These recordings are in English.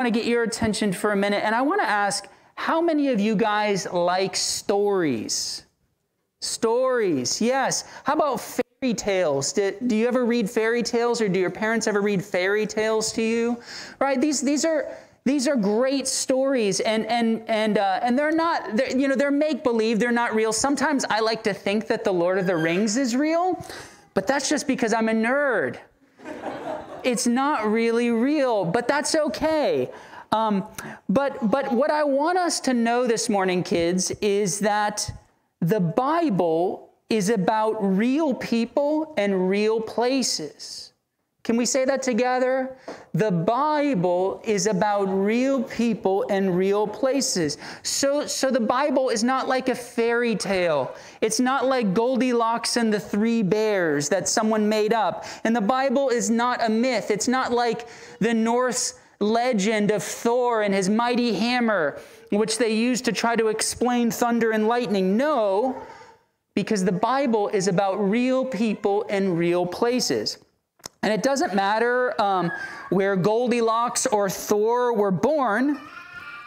want to get your attention for a minute and I want to ask how many of you guys like stories? Stories, yes. How about fairy tales? Do, do you ever read fairy tales or do your parents ever read fairy tales to you? Right? These, these are. These are great stories, and and and uh, and they're not, they're, you know, they're make believe. They're not real. Sometimes I like to think that the Lord of the Rings is real, but that's just because I'm a nerd. It's not really real, but that's okay. Um, but but what I want us to know this morning, kids, is that the Bible is about real people and real places. Can we say that together? The Bible is about real people and real places. So, so the Bible is not like a fairy tale. It's not like Goldilocks and the three bears that someone made up. And the Bible is not a myth. It's not like the Norse legend of Thor and his mighty hammer which they use to try to explain thunder and lightning. No, because the Bible is about real people and real places. And it doesn't matter um, where Goldilocks or Thor were born,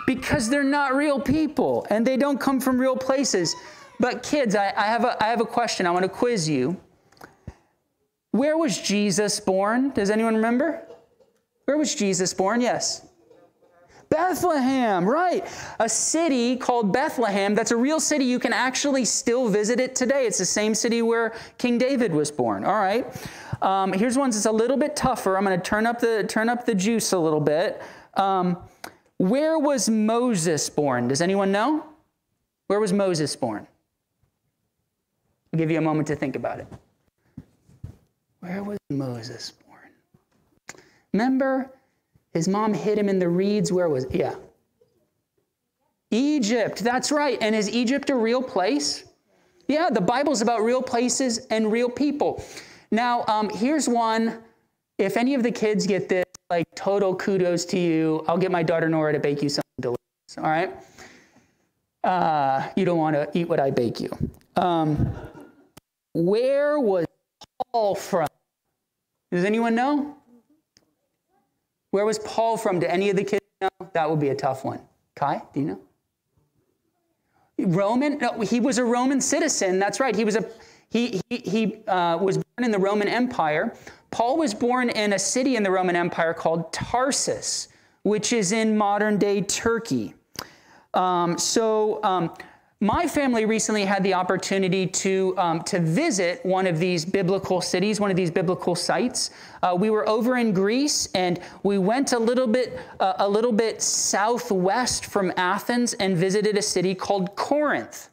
because they're not real people and they don't come from real places. But, kids, I, I have, a, I have a question. I want to quiz you. Where was Jesus born? Does anyone remember? Where was Jesus born? Yes. Bethlehem, right. A city called Bethlehem that's a real city. You can actually still visit it today. It's the same city where King David was born. All right. Um, here's one that's a little bit tougher. I'm going to turn up the turn up the juice a little bit. Um, where was Moses born? Does anyone know? Where was Moses born? I'll give you a moment to think about it. Where was Moses born? Remember, his mom hid him in the reeds. Where was it? Yeah. Egypt. That's right. And is Egypt a real place? Yeah, the Bible's about real places and real people. Now, um, here's one. If any of the kids get this, like total kudos to you. I'll get my daughter Nora to bake you something delicious. All right. Uh, you don't want to eat what I bake you. Um, where was Paul from? Does anyone know? Where was Paul from? Do any of the kids know? That would be a tough one. Kai, do you know? Roman? No, he was a Roman citizen. That's right. He was a he he, he uh, was born in the Roman Empire. Paul was born in a city in the Roman Empire called Tarsus, which is in modern day Turkey. Um, so um, my family recently had the opportunity to, um, to visit one of these biblical cities, one of these biblical sites. Uh, we were over in Greece and we went a little bit, uh, a little bit southwest from Athens and visited a city called Corinth.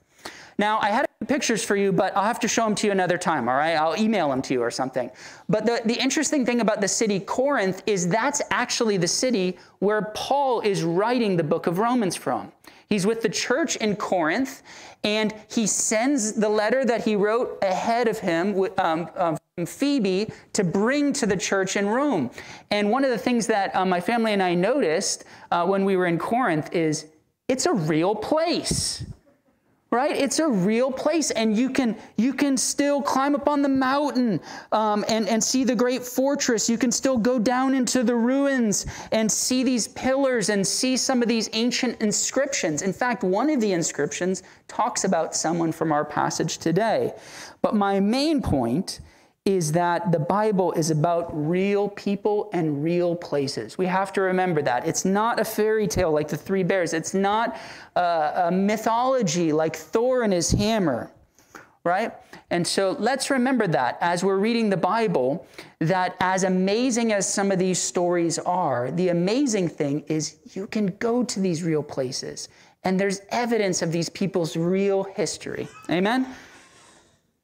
Now, I had pictures for you, but I'll have to show them to you another time, all right? I'll email them to you or something. But the, the interesting thing about the city Corinth is that's actually the city where Paul is writing the book of Romans from. He's with the church in Corinth, and he sends the letter that he wrote ahead of him um, um, from Phoebe to bring to the church in Rome. And one of the things that uh, my family and I noticed uh, when we were in Corinth is it's a real place right? It's a real place and you can you can still climb up on the mountain um, and, and see the great fortress. You can still go down into the ruins and see these pillars and see some of these ancient inscriptions. In fact one of the inscriptions talks about someone from our passage today. But my main point is that the Bible is about real people and real places. We have to remember that. It's not a fairy tale like the three bears, it's not a, a mythology like Thor and his hammer, right? And so let's remember that as we're reading the Bible, that as amazing as some of these stories are, the amazing thing is you can go to these real places and there's evidence of these people's real history. Amen?